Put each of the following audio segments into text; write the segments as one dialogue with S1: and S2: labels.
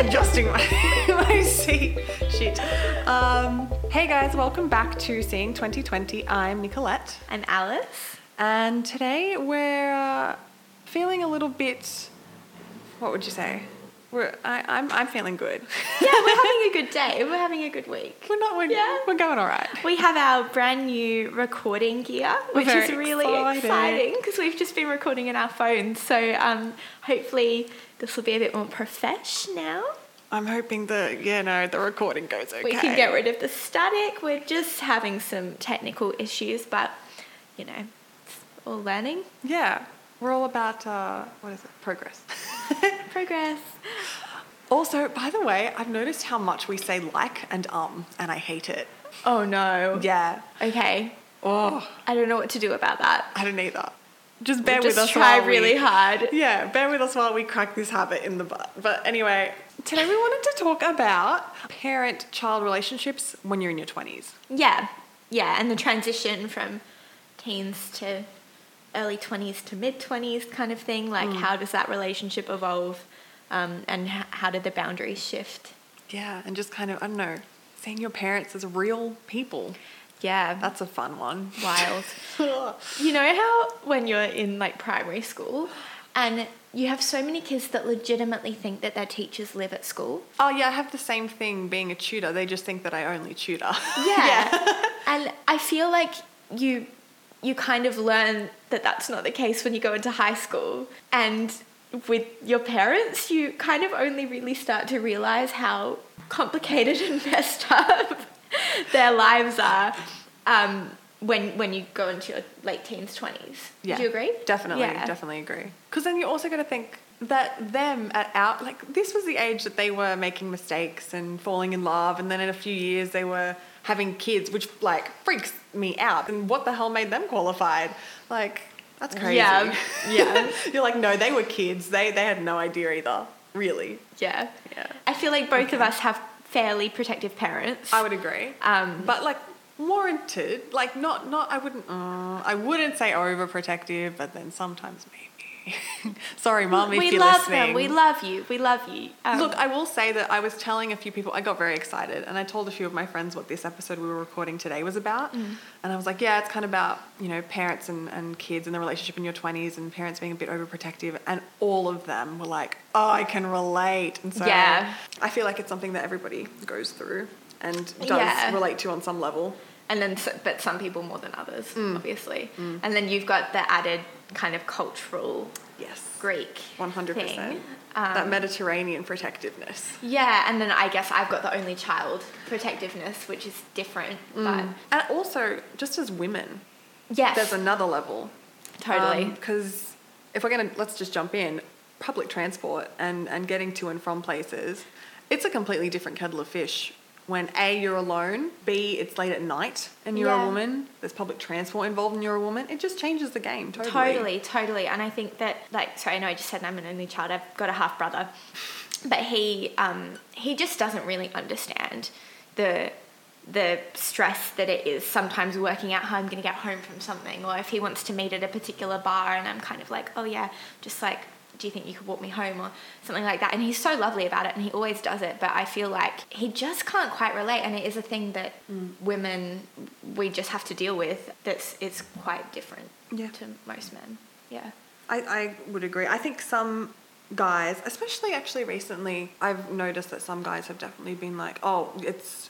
S1: adjusting my, my seat. Shit. Um, hey guys, welcome back to Seeing 2020. I'm Nicolette,
S2: I'm Alice.
S1: and today we're uh, feeling a little bit. What would you say? We're, I, I'm, I'm feeling good.
S2: Yeah, we're having a good day. We're having a good week.
S1: we're not. We're,
S2: Yeah.
S1: we're going all right.
S2: We have our brand new recording gear,
S1: We're
S2: which is really
S1: excited.
S2: exciting because we've just been recording in our phones. So um, hopefully this will be a bit more profesh now.
S1: I'm hoping that yeah, no, the recording goes okay.
S2: We can get rid of the static. We're just having some technical issues, but you know, it's all learning.
S1: Yeah, we're all about uh, what is it? Progress.
S2: Progress.
S1: also, by the way, I've noticed how much we say like and um, and I hate it.
S2: Oh no.
S1: Yeah.
S2: Okay.
S1: Oh,
S2: I don't know what to do about that.
S1: I don't either. Just bear
S2: We'll
S1: with
S2: just
S1: us.
S2: try
S1: while
S2: really
S1: we,
S2: hard.
S1: Yeah, bear with us while we crack this habit in the butt. But anyway, today we wanted to talk about parent-child relationships when you're in your twenties.
S2: Yeah, yeah, and the transition from teens to early 20s to mid 20s kind of thing. Like, how does that relationship evolve? Um, and h- how did the boundaries shift?
S1: Yeah, and just kind of I don't know, seeing your parents as real people.
S2: Yeah,
S1: That's a fun one.
S2: wild. you know how when you're in like primary school and you have so many kids that legitimately think that their teachers live at school?
S1: Oh yeah, I have the same thing being a tutor. They just think that I only tutor.
S2: Yeah. and I feel like you you kind of learn that that's not the case when you go into high school and with your parents you kind of only really start to realize how complicated and messed up their lives are um, when when you go into your late teens 20s.
S1: Yeah.
S2: Do you agree?
S1: Definitely,
S2: Yeah.
S1: definitely agree. Because then you also got to think that them at our like this was the age that they were making mistakes and falling in love, and then in a few years they were having kids, which like freaks me out. And what the hell made them qualified? Like that's crazy.
S2: Yeah, yeah.
S1: You're like, no, they were kids. They they had no idea either. Really.
S2: Yeah.
S1: Yeah.
S2: I feel like both of us have fairly protective parents.
S1: I would agree.
S2: Um,
S1: but like warranted, like not not I wouldn't uh, I wouldn't say overprotective, but then sometimes maybe. Sorry, mom, if
S2: we love
S1: listening.
S2: them. We love you. We love you. Um,
S1: Look, I will say that I was telling a few people, I got very excited, and I told a few of my friends what this episode we were recording today was about.
S2: Mm.
S1: And I was like, yeah, it's kind of about, you know, parents and, and kids and the relationship in your 20s and parents being a bit overprotective. And all of them were like, oh, I can relate. And so
S2: Yeah.
S1: I feel like it's something that everybody goes through and does
S2: Yeah.
S1: relate to on some level.
S2: and then, but some people more than others,
S1: Mm.
S2: obviously. And then you've got the added kind of cultural
S1: Yes.
S2: Greek
S1: 100%.
S2: thing.
S1: that
S2: Um,
S1: Mediterranean protectiveness.
S2: Yeah, and then I guess I've got the only child protectiveness, which is different. But
S1: And also, just as women,
S2: yes,
S1: Mm. there's another level.
S2: totally.
S1: Because if we're going to, let's just jump in, public transport and, and getting to and from places, it's a completely different kettle of fish. When A, you're alone, B, it's late at night and you're
S2: Yeah.
S1: a woman, there's public transport involved and you're a woman, it just changes the game totally.
S2: Totally, totally. And I think that, like, sorry, I know I just said I'm an only child. I've got a half brother, but he um, he just doesn't really understand the the stress that it is sometimes working out how I'm going to get home from something, or if he wants to meet at a particular bar, and I'm kind of like, oh yeah, just like. Do you think you could walk me home or something like that? And he's so lovely about it, and he always does it. But I feel like he just can't quite relate, and it is a thing that mm. women we just have to deal with. That's it's quite different
S1: Yeah.
S2: to most men. Yeah.
S1: I, I would agree. I think some guys, especially actually recently, I've noticed that some guys have definitely been like, oh, it's,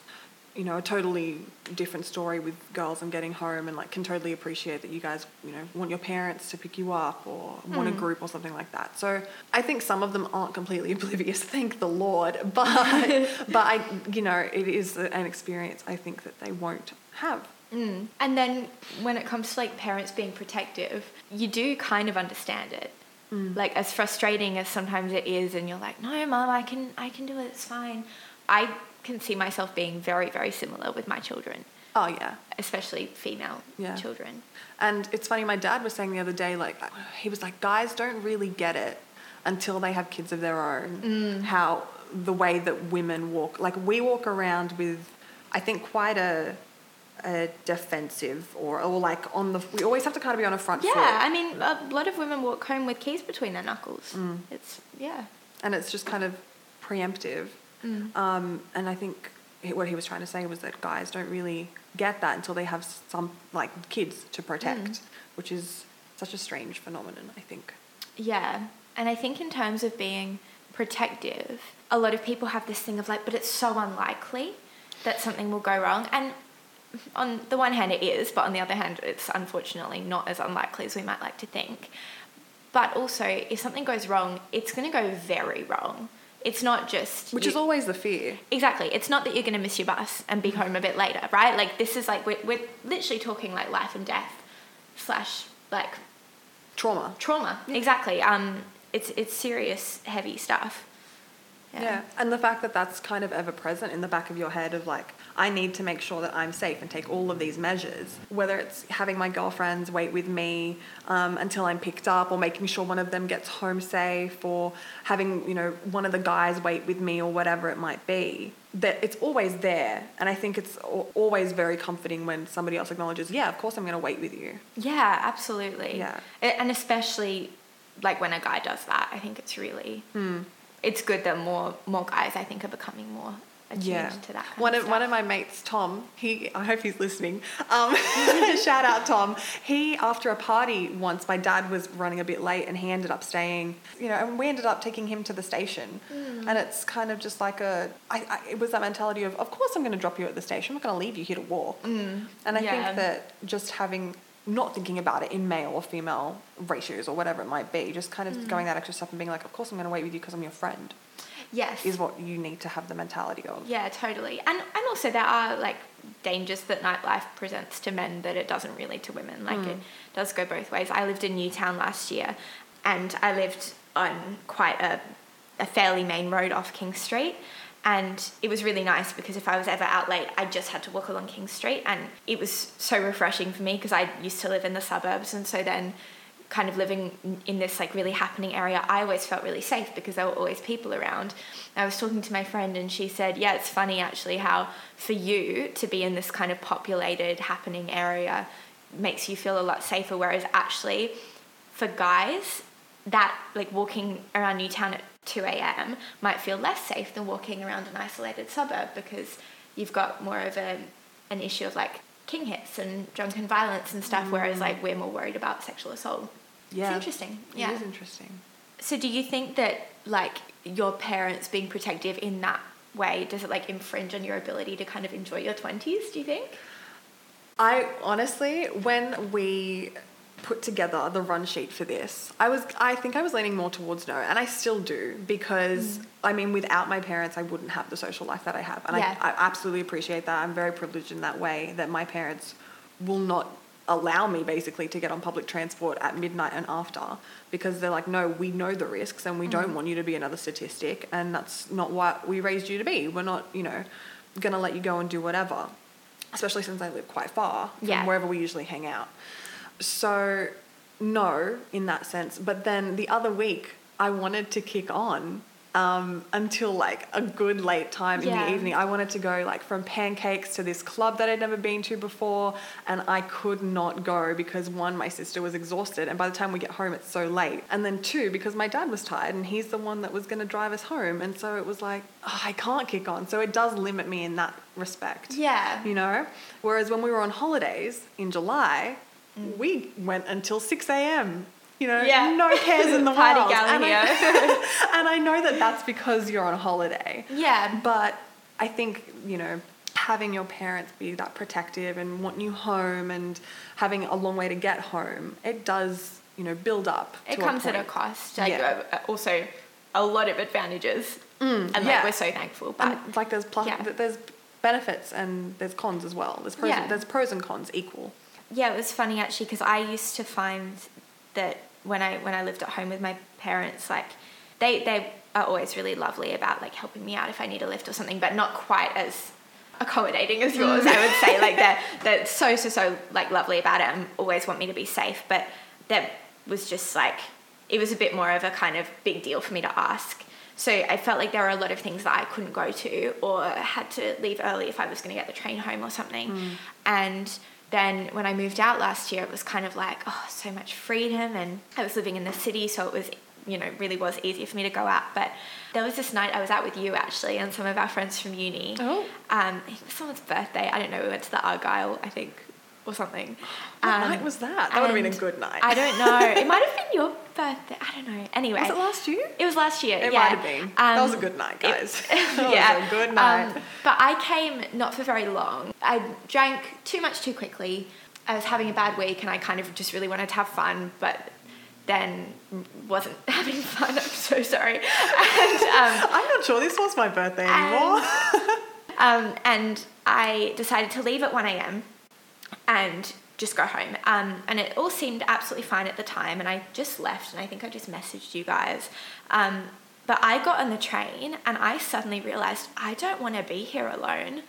S1: you know, a totally different story with girls and getting home and like can totally appreciate that you guys, you know, want your parents to pick you up or want a group or something like that. So I think some of them aren't completely oblivious, thank the Lord. But, but I, you know, it is an experience I think that they won't have.
S2: Mm. And then when it comes to like parents being protective, you do kind of understand it. Like as frustrating as sometimes it is, and you're like, no, mom, I can, I can do it. It's fine. I can see myself being very, very similar with my children,
S1: Oh, yeah.
S2: especially female
S1: Yeah.
S2: children.
S1: And it's funny, my dad was saying the other day, like, he was like, guys don't really get it until they have kids of their own. How the way that women walk, like, we walk around with, I think, quite a, a defensive or, or like on the, we always have to kind of be on a front
S2: Yeah,
S1: foot.
S2: I mean, a lot of women walk home with keys between their knuckles.
S1: Mm.
S2: It's yeah,
S1: And it's just kind of preemptive. Um, and I think he- what he was trying to say was that guys don't really get that until they have some like kids to protect, which is such a strange phenomenon. I think.
S2: Yeah. And I think in terms of being protective, a lot of people have this thing of like, but it's so unlikely that something will go wrong. And on the one hand, it is, but on the other hand, it's unfortunately not as unlikely as we might like to think. But also, if something goes wrong, it's going to go very wrong. It's not just.
S1: Which
S2: you-
S1: is always the fear.
S2: Exactly. It's not that you're going to miss your bus and be home a bit later, right? Like, this is like, we're, we're literally talking like life and death slash like
S1: Trauma.
S2: trauma. Exactly. Um, it's, it's serious, heavy stuff.
S1: Yeah. And the fact that that's kind of ever present in the back of your head of like, I need to make sure that I'm safe and take all of these measures, whether it's having my girlfriends wait with me um, until I'm picked up or making sure one of them gets home safe or having, you know, one of the guys wait with me or whatever it might be, that it's always there. And I think it's always very comforting when somebody else acknowledges, yeah, of course I'm going to wait with you.
S2: Yeah, absolutely.
S1: Yeah.
S2: And especially like when a guy does that, I think it's really,
S1: Hmm.
S2: it's good that more, more guys, I think, are becoming more
S1: yeah.
S2: to that kind
S1: one
S2: of
S1: of one of my mates, Tom. He, I hope he's listening. Um, shout out, Tom. He, after a party once, my dad was running a bit late, and he ended up staying. You know, and we ended up taking him to the station.
S2: Hmm.
S1: And it's kind of just like a. I, I, it was that mentality of, of course, I'm going to drop you at the station. I'm not going to leave you here to walk. And I.
S2: Yeah.
S1: think that just having. Not thinking about it in male or female ratios or whatever it might be, just kind of
S2: Hmm.
S1: going that extra step and being like, of course I'm going to wait with you because I'm your friend,
S2: yes.
S1: is what you need to have the mentality of.
S2: Yeah, totally. And and also there are like dangers that nightlife presents to men that it doesn't really to women. Like it mm. does go both ways. I lived in Newtown last year and I lived on quite a a fairly main road off King Street. And it was really nice because if I was ever out late, I just had to walk along King Street. And it was so refreshing for me because I used to live in the suburbs. And so then kind of living in- this like really happening area, I always felt really safe because there were always people around. I was talking to my friend and she said, "Yeah, it's funny actually how for you to be in this kind of populated happening area makes you feel a lot safer whereas actually for guys that like walking around Newtown at 2 a.m. might feel less safe than walking around an isolated suburb because you've got more of a, an issue of like king hits and drunken violence and stuff, whereas mm. like we're more worried about sexual assault.
S1: Yeah.
S2: It's interesting. Yeah.
S1: It is interesting.
S2: So do you think that like your parents being protective in that way, does it like infringe on your ability to kind of enjoy your 20s, do you think?
S1: I honestly, when we put together the run sheet for this, I was I think I was leaning more towards no, and I still do because
S2: Mm.
S1: I mean, without my parents, I wouldn't have the social life that I have, and
S2: Yeah.
S1: I, I absolutely appreciate that. I'm very privileged in that way that my parents will not allow me basically to get on public transport at midnight and after because they're like no we know the risks and we
S2: Mm.
S1: don't want you to be another statistic and that's not what we raised you to be we're not you know going to let you go and do whatever especially since I live quite far from
S2: Yeah.
S1: wherever we usually hang out. So, no, in that sense. But then the other week, I wanted to kick on um, until like a good late time in
S2: Yeah.
S1: the evening. I wanted to go like from pancakes to this club that I'd never been to before, and I could not go because one, my sister was exhausted, and by the time we get home, it's so late. And then two, because my dad was tired, and he's the one that was going to drive us home, and so it was like, oh, I can't kick on. So it does limit me in that respect
S2: Yeah.
S1: you know? Whereas when we were on holidays in July, we went until 6 a.m. You know,
S2: Mm. Yeah.
S1: no cares in the
S2: Party
S1: world.
S2: gal
S1: and, and I know that that's because you're on holiday.
S2: Yeah.
S1: But I think, you know, having your parents be that protective and want you home and having a long way to get home, it does, you know, build up.
S2: It comes
S1: a
S2: at a cost. Like,
S1: Yeah.
S2: uh, also, a lot of advantages. and like,
S1: yeah.
S2: we're so thankful. But
S1: And like there's plus,
S2: Yeah.
S1: there's benefits and there's cons as well. There's pros,
S2: Yeah.
S1: and, there's pros and cons equal.
S2: yeah, it was funny actually because I used to find that when I when I lived at home with my parents, like they they are always really lovely about like helping me out if I need a lift or something, but not quite as accommodating as yours. I would say mm. like they're they're so so so like lovely about it and always want me to be safe, but that was just like it was a bit more of a kind of big deal for me to ask. So I felt like there were a lot of things that I couldn't go to or had to leave early if I was going to get the train home or something. Mm. And then when I moved out last year, it was kind of like, oh, so much freedom. And I was living in the city, so it was you know, really was easier for me to go out. But there was this night I was out with you actually and some of our friends from uni.
S1: Oh.
S2: Um, it was someone's birthday. I don't know. We went to the Argyle, I think, or something.
S1: What
S2: Um,
S1: night was that? That would have been a good night.
S2: I don't know. it might have been your birthday. I don't know. Anyway,
S1: Was it last year?
S2: it was last year.
S1: It
S2: yeah.
S1: might have been. that was a
S2: Um,
S1: good night, guys. that
S2: yeah.
S1: was a good night.
S2: Um, but I came not for very long. I drank too much too quickly. I was having a bad week and I kind of just really wanted to have fun, but then wasn't having fun. I'm so sorry. And, um,
S1: I'm not sure this was my birthday anymore.
S2: um, and I decided to leave at 1 a.m. and just go home. Um, and it all seemed absolutely fine at the time. And I just left and I think I just messaged you guys. Um, but I got on the train and I suddenly realized I don't want to be here alone.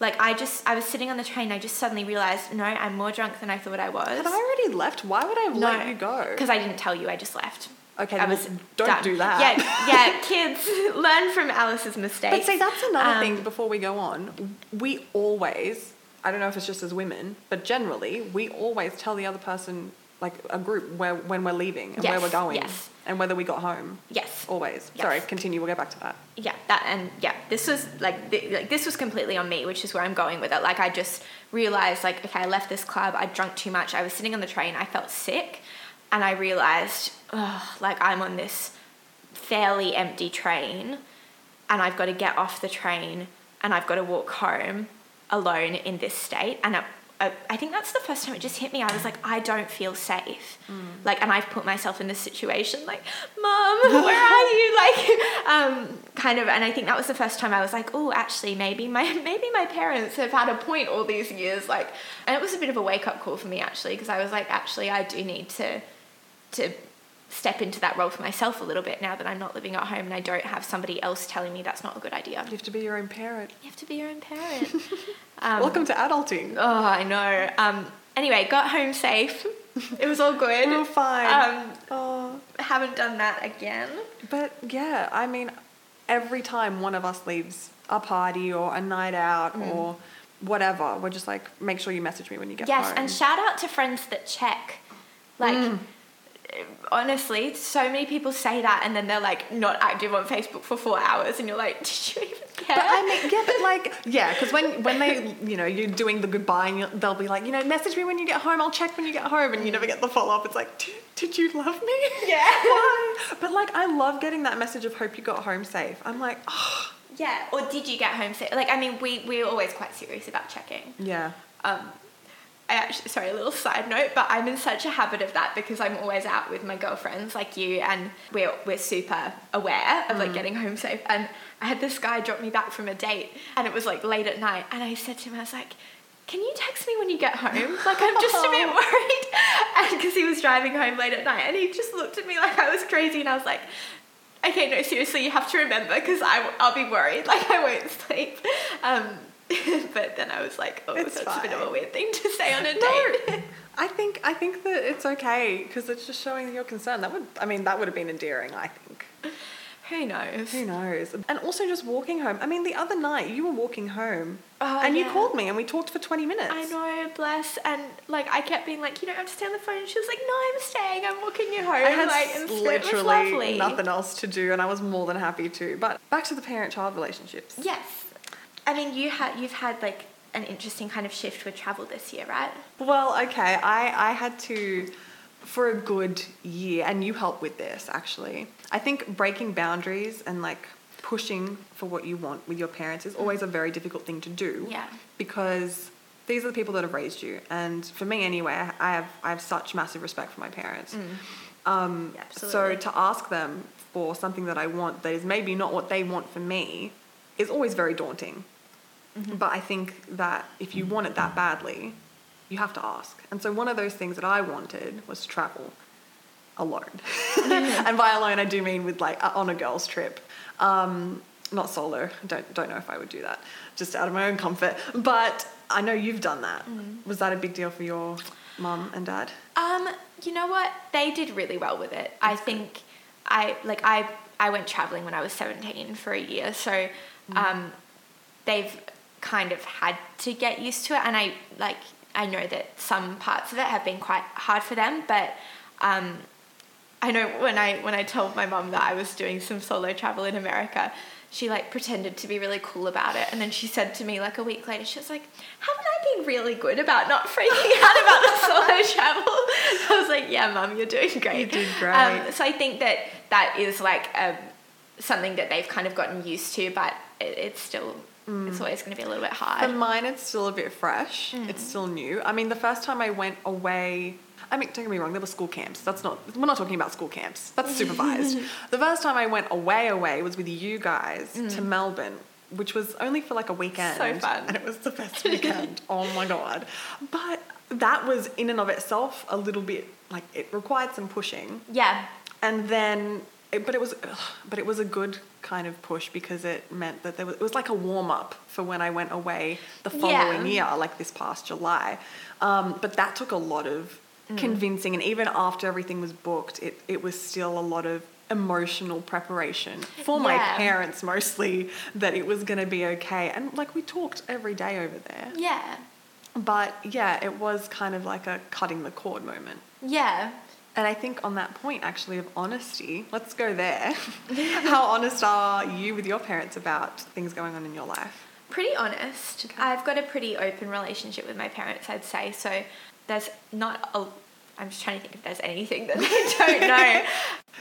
S2: Like I just, I was sitting on the train. I just suddenly realized, no, I'm more drunk than I thought I was.
S1: Had I already left? Why would I have let you go?
S2: Because I didn't tell you. I just left.
S1: Okay,
S2: I was
S1: don't
S2: done.
S1: do that.
S2: Yeah, yeah. Kids, learn from Alice's mistakes.
S1: But see, that's another
S2: Um,
S1: thing before we go on. We always, I don't know if it's just as women, but generally, we always tell the other person, like a group, where when we're leaving and where we're going.
S2: yes.
S1: And whether we got home.
S2: Yes.
S1: Always.
S2: Yes.
S1: Sorry, continue. We'll get back to that.
S2: Yeah, that and yeah, this was like th- like this was completely on me, which is where I'm going with it. Like I just realized like okay, I left this club, I drunk too much. I was sitting on the train, I felt sick, and I realized, oh, like I'm on this fairly empty train, and I've got to get off the train, and I've got to walk home alone in this state, and. I, I, I think that's the first time it just hit me. I was like, I don't feel safe. Like, and I've put myself in this situation, like, Mom, where are you? Like, um, kind of. And I think that was the first time I was like, oh, actually, maybe my maybe my parents have had a point all these years. Like, and it was a bit of a wake up call for me actually, because I was like, actually, I do need to to step into that role for myself a little bit now that I'm not living at home and I don't have somebody else telling me that's not a good idea.
S1: You have to be your own parent.
S2: You have to be your own parent. Um,
S1: Welcome to adulting.
S2: Oh, I know. Um, anyway, got home safe. It was all good.
S1: We're fine.
S2: Um,
S1: oh.
S2: haven't done that again.
S1: But yeah, I mean, every time one of us leaves a party or a night out or whatever, we're just like, make sure you message me when you get
S2: yes,
S1: home.
S2: and shout out to friends that check. Like,
S1: Mm.
S2: Honestly, so many people say that and then they're like not active on Facebook for four hours, and you're like, did you even care?
S1: But I mean, yeah, but like, yeah, because when when they, you know, you're doing the goodbye, and they'll be like, you know, message me when you get home. I'll check when you get home, and you never get the follow up. It's like, did, did you love me?
S2: Yeah.
S1: Why? But like, I love getting that message of hope you got home safe. I'm like, oh,
S2: yeah. Or did you get home safe? Like, I mean, we we're always quite serious about checking.
S1: yeah.
S2: Um, I actually, sorry, a little side note, but I'm in such a habit of that because I'm always out with my girlfriends like you, and we're we're super aware of like getting home safe. And I had this guy drop me back from a date, and it was like late at night, and I said to him, I was like. Can you text me when you get home? Like I'm just a bit worried, and because he was driving home late at night, and he just looked at me like I was crazy, and I was like, "Okay, no, seriously, you have to remember because I I'll be worried, like I won't sleep." Um, but then I was like, "Oh,
S1: It's
S2: that's a bit of a weird thing to say on a
S1: No,
S2: date.
S1: I think I think that it's okay because it's just showing your concern. That would, I mean, that would have been endearing. I think.
S2: Who knows?
S1: Who knows? And also just walking home. I mean, the other night you were walking home,
S2: Oh,
S1: and you called me, and we talked for twenty minutes.
S2: I know, bless. And like, I kept being like, you don't have to stay on the phone. And she was like, no, I'm staying. I'm walking you home.
S1: I had
S2: like, and it was
S1: literally
S2: lovely.
S1: nothing else to do, and I was more than happy to. But back to the parent-child relationships.
S2: Yes. I mean, you had you've had like an interesting kind of shift with travel this year, right?
S1: Well, okay, I I had to for a good year, and you helped with this actually. I think breaking boundaries and like pushing for what you want with your parents is always a very difficult thing to do.
S2: Yeah.
S1: Because these are the people that have raised you, and for me anyway, I have I have such massive respect for my parents. Um,
S2: Yeah,
S1: so to ask them for something that I want that is maybe not what they want for me is always very daunting.
S2: Mm-hmm.
S1: But I think that if you want it that badly, you have to ask. And so one of those things that I wanted was to travel alone. and by alone, I do mean with like on a girls' trip, um, not solo. Don't don't know if I would do that, just out of my own comfort. But I know you've done that. Was that a big deal for your mum and dad?
S2: Um, you know what? They did really well with it. I think I like I I went traveling when I was 17 for a year, so um, they've kind of had to get used to it, and I like I know that some parts of it have been quite hard for them, but um, I know when I when I told my mum that I was doing some solo travel in America, she like pretended to be really cool about it, and then she said to me like a week later, she was like, "Haven't I been really good about not freaking out about the solo travel?" I was like, "Yeah, mum, you're doing great.
S1: You did great.
S2: Um, so I think that that is like um, something that they've kind of gotten used to, but it, it's still it's mm. always going to be a little bit hard.
S1: For mine, it's still a bit fresh. Mm. It's still new. I mean, the first time I went away, I mean, don't get me wrong, there were school camps. That's not, we're not talking about school camps. That's supervised. the first time I went away, away was with you guys to mm. Melbourne, which was only for like a weekend.
S2: So fun.
S1: And it was the best weekend. oh my God. But that was in and of itself a little bit, like, it required some pushing.
S2: yeah,
S1: And then, it, but it was, ugh, but it was a good kind of push because it meant that there was, it was like a warm up for when I went away the following
S2: Yeah.
S1: year, like this past July. Um, but that took a lot of
S2: Mm.
S1: convincing, and even after everything was booked, it, it was still a lot of emotional preparation for my parents mostly that it was going to be okay. And like we talked every day over there.
S2: yeah,
S1: But yeah, it was kind of like a cutting the cord moment.
S2: yeah.
S1: And I think on that point, actually, of honesty, let's go there. How honest are you with your parents about things going on in your life?
S2: Pretty honest. I've got a pretty open relationship with my parents, I'd say. So there's not a. I'm just trying to think if there's anything that they don't know.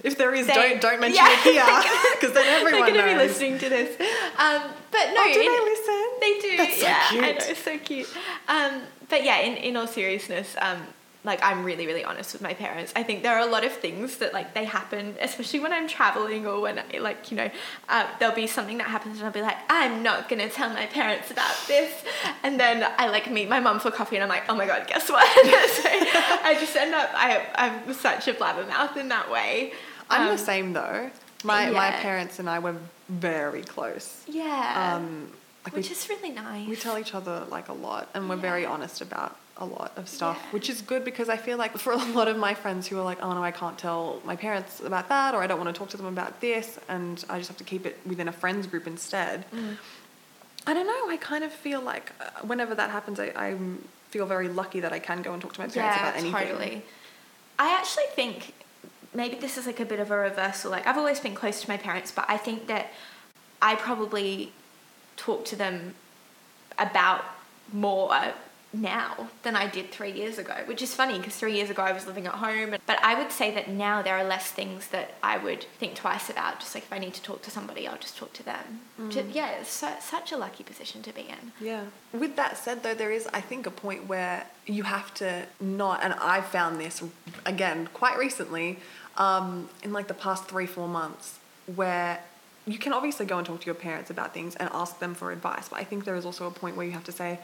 S1: If there is,
S2: They-
S1: don't don't mention
S2: yeah.
S1: it here, because then everyone
S2: They're going to be listening to this. Um, but no,
S1: Oh, do
S2: in-
S1: they listen?
S2: They do.
S1: That's so
S2: yeah, I
S1: cute.
S2: know, so cute. Um, but yeah, in, in all seriousness, um, like I'm really, really honest with my parents. I think there are a lot of things that like they happen, especially when I'm traveling or when I, like, you know, uh, there'll be something that happens and I'll be like, I'm not going to tell my parents about this. And then I like meet my mum for coffee and I'm like, oh my God, guess what? so I just end up, I, I'm such a blabbermouth in that way.
S1: I'm
S2: Um,
S1: the same though. My my parents and I were very close.
S2: Yeah.
S1: Um, like
S2: which
S1: we,
S2: is really nice.
S1: we tell each other like a lot, and we're
S2: Yeah.
S1: very honest about a lot of stuff,
S2: Yeah.
S1: which is good because I feel like for a lot of my friends who are like, oh no, I can't tell my parents about that, or I don't want to talk to them about this, and I just have to keep it within a friends group instead.
S2: Mm.
S1: I don't know. I kind of feel like uh, whenever that happens, I, I feel very lucky that I can go and talk to my parents
S2: yeah,
S1: about anything.
S2: totally. I actually think maybe this is like a bit of a reversal. Like I've always been close to my parents, but I think that I probably talk to them about more now than I did three years ago, which is funny because three years ago I was living at home. But I would say that now there are less things that I would think twice about. Just like if I need to talk to somebody, I'll just talk to them. Ju- yeah, it's su- such a lucky position to be in.
S1: Yeah. With that said, though, there is, I think, a point where you have to not, and I found this again quite recently, um, in like the past three, four months, where you can obviously go and talk to your parents about things and ask them for advice, but I think there is also a point where you have to say,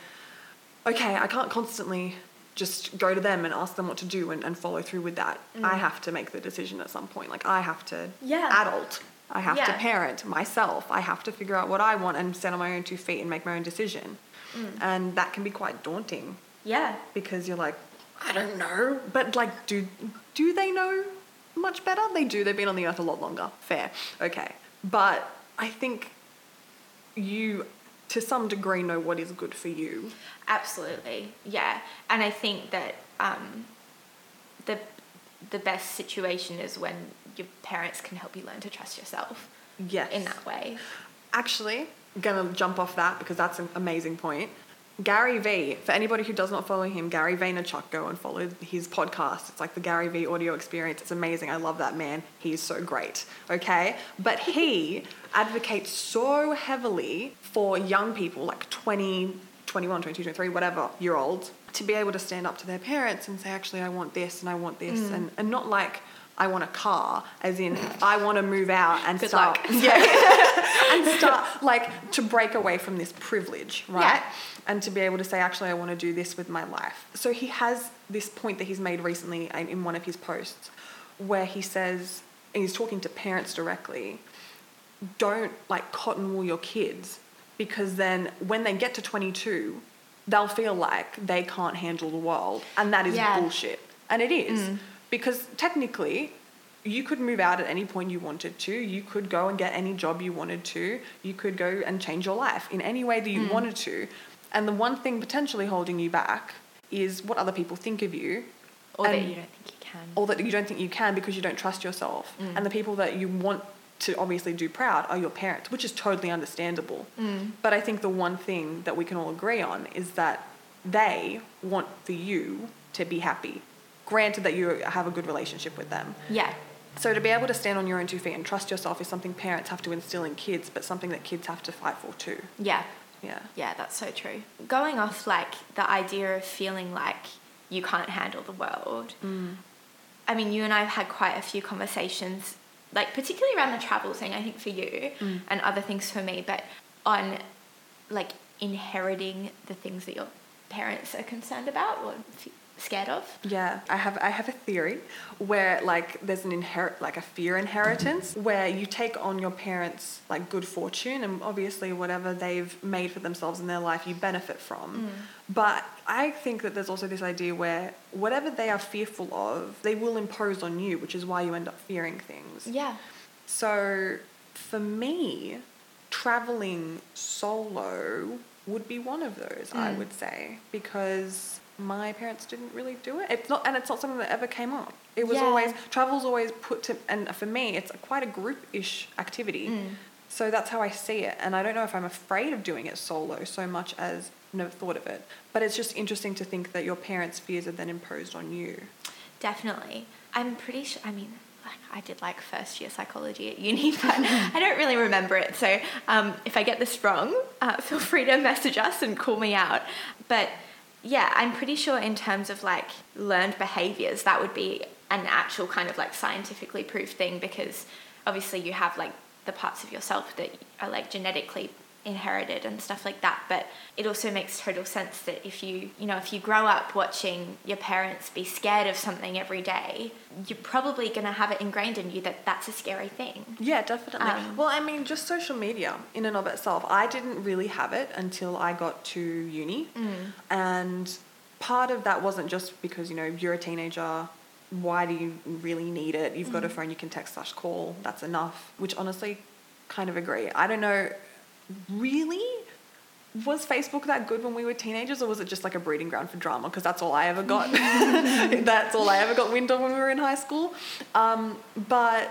S1: okay, I can't constantly just go to them and ask them what to do and, and follow through with that. Mm. I have to make the decision at some point. Like, I have to
S2: Yeah.
S1: adult. I have to parent myself. I have to figure out what I want and stand on my own two feet and make my own decision. Mm. And that can be quite daunting
S2: Yeah.
S1: because you're like, I don't know. But like, do do they know much better? They do. They've been on the earth a lot longer. Fair. Okay. But I think you, to some degree, know what is good for you.
S2: Absolutely, yeah. And I think that um, the the best situation is when your parents can help you learn to trust yourself
S1: Yes.
S2: in that way.
S1: Actually, gonna jump off that because that's an amazing point. Gary Vee, for anybody who does not follow him, Gary Vaynerchuk, go and follow his podcast. It's like the Gary Vee audio experience. It's amazing. I love that man. He's so great. Okay? But he advocates so heavily for young people, like 20, 21, 22, 23, whatever year olds, to be able to stand up to their parents and say, actually, I want this and I want this. Mm. And, and not like, I want a car, as in, I want to move out and
S2: Good
S1: start. Yeah. and start like to break away from this privilege, right?
S2: Yeah.
S1: And to be able to say, actually, I want to do this with my life. So he has this point that he's made recently in one of his posts where he says, and he's talking to parents directly, don't like cotton wool your kids because then when they get to 22, they'll feel like they can't handle the world. And that is
S2: Yeah.
S1: bullshit. And it is. Mm. Because technically, you could move out at any point you wanted to. You could go and get any job you wanted to. You could go and change your life in any way that you wanted to. And the one thing potentially holding you back is what other people think of you.
S2: Or that you don't think you can. can.
S1: or that you don't think you can because you don't trust yourself.
S2: Mm.
S1: And the people that you want to obviously do proud are your parents, which is totally understandable.
S2: Mm.
S1: But I think the one thing that we can all agree on is that they want for you to be happy. Granted that you have a good relationship with them.
S2: Yeah.
S1: So to be able to stand on your own two feet and trust yourself is something parents have to instill in kids, but something that kids have to fight for too.
S2: Yeah.
S1: Yeah.
S2: Yeah, that's so true. Going off like the idea of feeling like you can't handle the world.
S1: Mm.
S2: I mean, you and I have had quite a few conversations, like particularly around the travel thing, I think for you,
S1: Mm.
S2: and other things for me, but on like inheriting the things that your parents are concerned about or scared of.
S1: Yeah, I have I have a theory where like there's an inherit like a fear inheritance where you take on your parents like good fortune and obviously whatever they've made for themselves in their life you benefit from. But I think that there's also this idea where whatever they are fearful of, they will impose on you, which is why you end up fearing things.
S2: Yeah.
S1: So for me, traveling solo would be one of those, I
S2: Mm.
S1: would say, because my parents didn't really do it. It's not, and it's not something that ever came up. It was
S2: Yeah.
S1: always travel's always put to, and for me, it's quite a group-ish activity.
S2: Mm.
S1: So that's how I see it, and I don't know if I'm afraid of doing it solo so much as never thought of it. But it's just interesting to think that your parents' fears are then imposed on you.
S2: Definitely. I'm pretty sure, I mean, like I did like first year psychology at uni, but I don't really remember it. So um, if I get this wrong, uh, feel free to message us and call me out. But yeah, I'm pretty sure in terms of like learned behaviors, that would be an actual kind of like scientifically proved thing because obviously you have like the parts of yourself that are like genetically inherited and stuff like that but it also makes total sense that if you you know if you grow up watching your parents be scared of something every day you're probably going to have it ingrained in you that that's a scary thing
S1: Yeah, definitely.
S2: Um,
S1: well, I mean, just social media in and of itself. I didn't really have it until I got to uni. And part of that wasn't just because, you know, you're a teenager. Why do you really need it? You've got a phone, you can text slash call. That's enough. Which honestly, kind of agree. I don't know, really? Was Facebook that good when we were teenagers, or was it just like a breeding ground for drama? Because that's all I ever got. that's all I ever got wind of when we were in high school. Um, but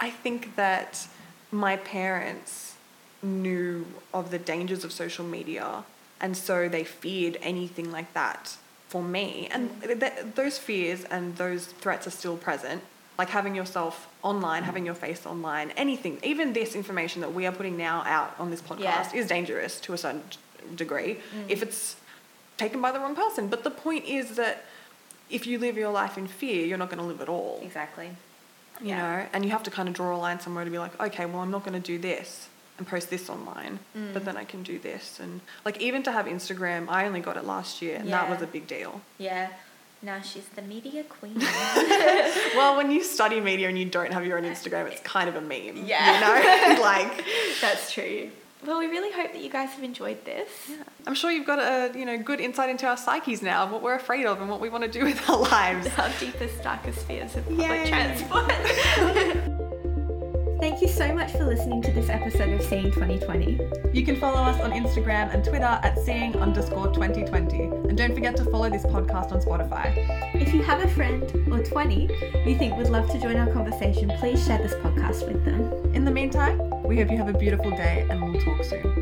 S1: I think that my parents knew of the dangers of social media, and so they feared anything like that for me. And th- those fears and those threats are still present. Like having yourself online, having your face online, anything, even this information that we are putting now out on this podcast
S2: Yeah.
S1: is dangerous to a certain degree if it's taken by the wrong person. But the point is that if you live your life in fear, you're not going to live at all
S2: exactly
S1: you
S2: Yeah.
S1: know and you have to kind of draw a line somewhere to be like okay well i'm not going to do this and post this online
S2: Mm.
S1: but then i can do this and like even to have instagram i only got it last year and that was a big deal
S2: yeah now she's the media queen
S1: well when you study media and you don't have your own instagram it's kind of a meme
S2: Yeah.
S1: you know like
S2: that's true well we really hope that you guys have enjoyed this
S1: i'm sure you've got a you know good insight into our psyches now what we're afraid of and what we want to do with our lives
S2: our deepest, darkest fears of public
S1: Yay.
S2: transport. Thank you so much for listening to this episode of Seeing 2020.
S1: You can follow us on Instagram and Twitter at seeing underscore 2020. And don't forget to follow this podcast on Spotify.
S2: If you have a friend or 20 you think would love to join our conversation, please share this podcast with them.
S1: In the meantime, we hope you have a beautiful day and we'll talk soon.